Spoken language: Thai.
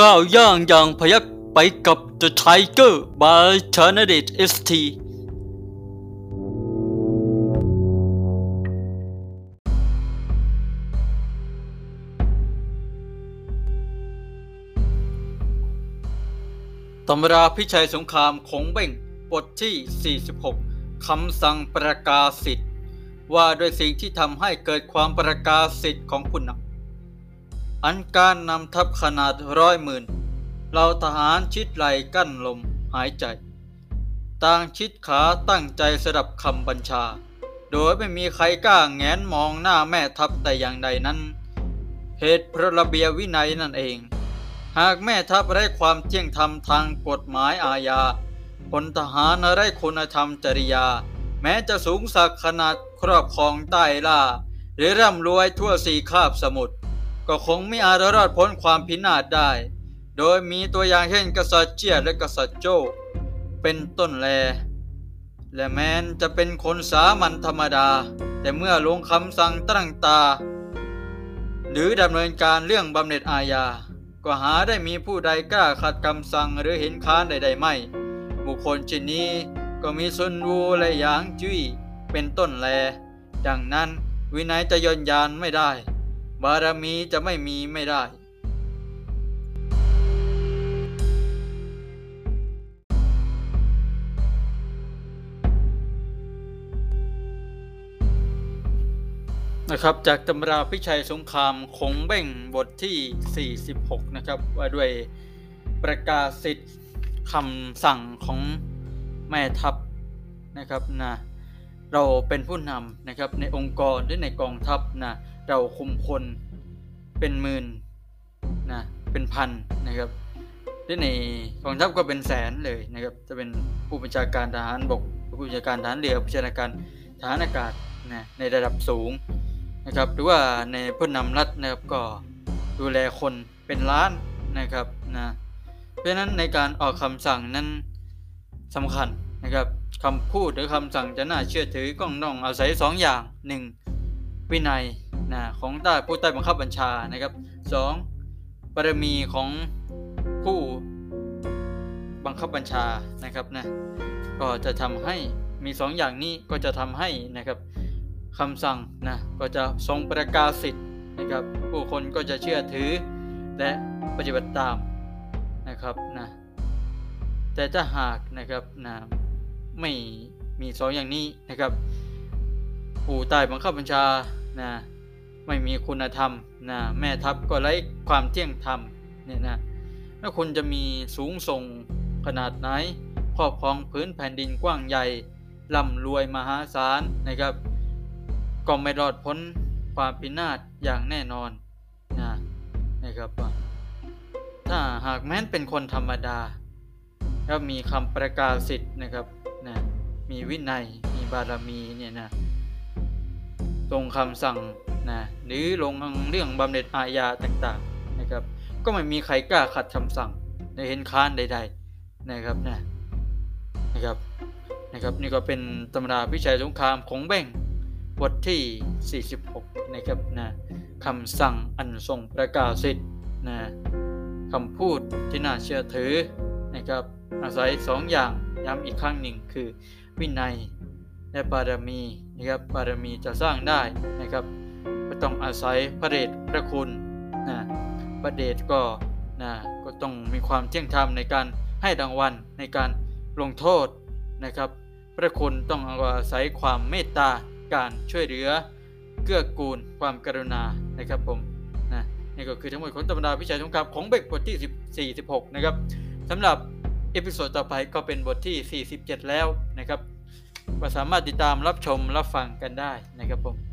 ก้าวย่างอย่างพยักไปกับ The Tiger by c h a n a d i t ST ตำราพิชัยสงครามคงเบ่งบทที่ 46 คำสั่งประกาศสิทธิ์ ว่าด้วยสิ่งที่ทำให้เกิดความประกาศสิทธิ์ของผู้นำ อันการนำทัพขนาดร้อยหมื่นเราทหารชิดไหลกั้นลมหายใจ ต่างชิดขาตั้งใจสดับคำบัญชา โดยไม่มีใครกล้าแงนมองหน้าแม่ทัพแต่อย่างใดนั้น เหตุเพราะระเบียบวินัยนั่นเอง หากแม่ทัพไร้ความเที่ยงธรรมทางกฎหมายอาญาพลทหารไร้คุณธรรมจริยา แม้จะสูงสักขนาดครอบครองใต้ล่า หรือร่ำรวยทั่วสี่คาบสมุทร ก็คงไม่อาจรอดพ้นความพินาศได้ โดยมีตัวอย่างเช่นกษัตริย์เจียและกษัตริย์โจ้เป็นต้นแล และแม้นจะเป็นคนสามัญธรรมดา แต่เมื่อลงคำสั่งตั้งตา หรือดำเนินการเรื่องบำเหน็จอาญา ก็หาได้มีผู้ใดกล้าขัดคำสั่งหรือเห็นค้านใด ๆ ไม่ บุคคลเช่นนี้ก็มีซุนวูและหยางจุ้ยเป็นต้นแล ดังนั้นวินัยจะย่นยานไม่ได้ บารมีจะไม่มีไม่ได้นะครับจากตำราพิชัยสงครามคงเบ่งบทที่ 46 นะครับ ว่าด้วยประกาศสิทธิ์คำสั่งของแม่ทัพนะครับนะเราเป็นผู้นำนะครับในองค์กรหรือในกองทัพนะ เราคุมคนเป็นหมื่นนะเป็นพันนะครับหรือในกองทัพก็เป็นแสนเลยนะครับ จะเป็นผู้บัญชาการทหารบก ผู้บัญชาการทหารเรือผู้บัญชาการทหารอากาศนะในระดับสูงนะครับ หรือว่าในผู้นำรัฐนะครับก็ดูแลคนเป็นล้านนะครับนะเพราะฉะนั้นในการออกคำสั่งนั้นสำคัญนะครับคำพูดหรือคำสั่งจะน่าเชื่อถือก็ต้องอาศัย2อย่าง 1. วินัย นะของใต้ผู้ใต้บังคับบัญชานะครับ 2. บารมีของผู้บังคับบัญชานะครับนะก็จะทำให้มี2ออย่างนี้ก็จะทำให้นะครับคำสั่งนะก็จะทรงประกาศสิทธิ์นะครับ ผู้คนก็จะเชื่อถือและปฏิบัติตามนะครับนะแต่ถ้าหากนะครับนะไม่มีสองอย่างนี้นะครับ ผู้ใต้บังคับบัญชานะ ไม่มีคุณธรรมนะแม่ทัพก็ไร้ความเที่ยงธรรมเนี่ยนะแล้วคุณจะมีสูงส่งขนาดไหนครอบครองพื้นแผ่นดินกว้างใหญ่ร่ำรวยมหาศาลนะครับ ก็ไม่รอดพ้นความพินาศอย่างแน่นอนนะนะครับว่าถ้าหากแม้นเป็นคนธรรมดา แล้วมีคำประกาศสิทธิ์นะครับนะมีวินัยมีบารมีเนี่ยนะตรงคำสั่ง นะหรือลงเรื่องบำเหน็จอาญาต่างๆนะครับ ก็ไม่มีใครกล้าขัดคำสั่งในเห็นค้านใด ๆนะครับนะนะครับนะครับนี่ก็เป็นตำราพิชัยสงครามของเบ่งบทที่ 46 นะครับนะคำสั่งอันทรงประกาศสิทธิ์นะคำพูดที่น่าเชื่อถือนะครับอาศัย2ออย่างย้ำอีกครั้งหนึ่งคือวินัยและบารมีนะครับบารมีจะสร้างได้นะครับ ต้องอาศัยพระเดชพระคุณนะพระเดชก็นะก็ต้องมีความเที่ยงธรรมในการให้รางวัลในการลงโทษนะครับ พระคุณต้องอาศัยความเมตตาการช่วยเหลือเกื้อกูลความกรุณานะครับผมนะนี่ก็คือทั้งหมดของตำราพิชัยสงครามของเบกบทที่46นะครับสำหรับ episode ต่อไปก็เป็นบทที่ 47 แล้วนะครับก็สามารถติดตามรับชมรับฟังกันได้นะครับผม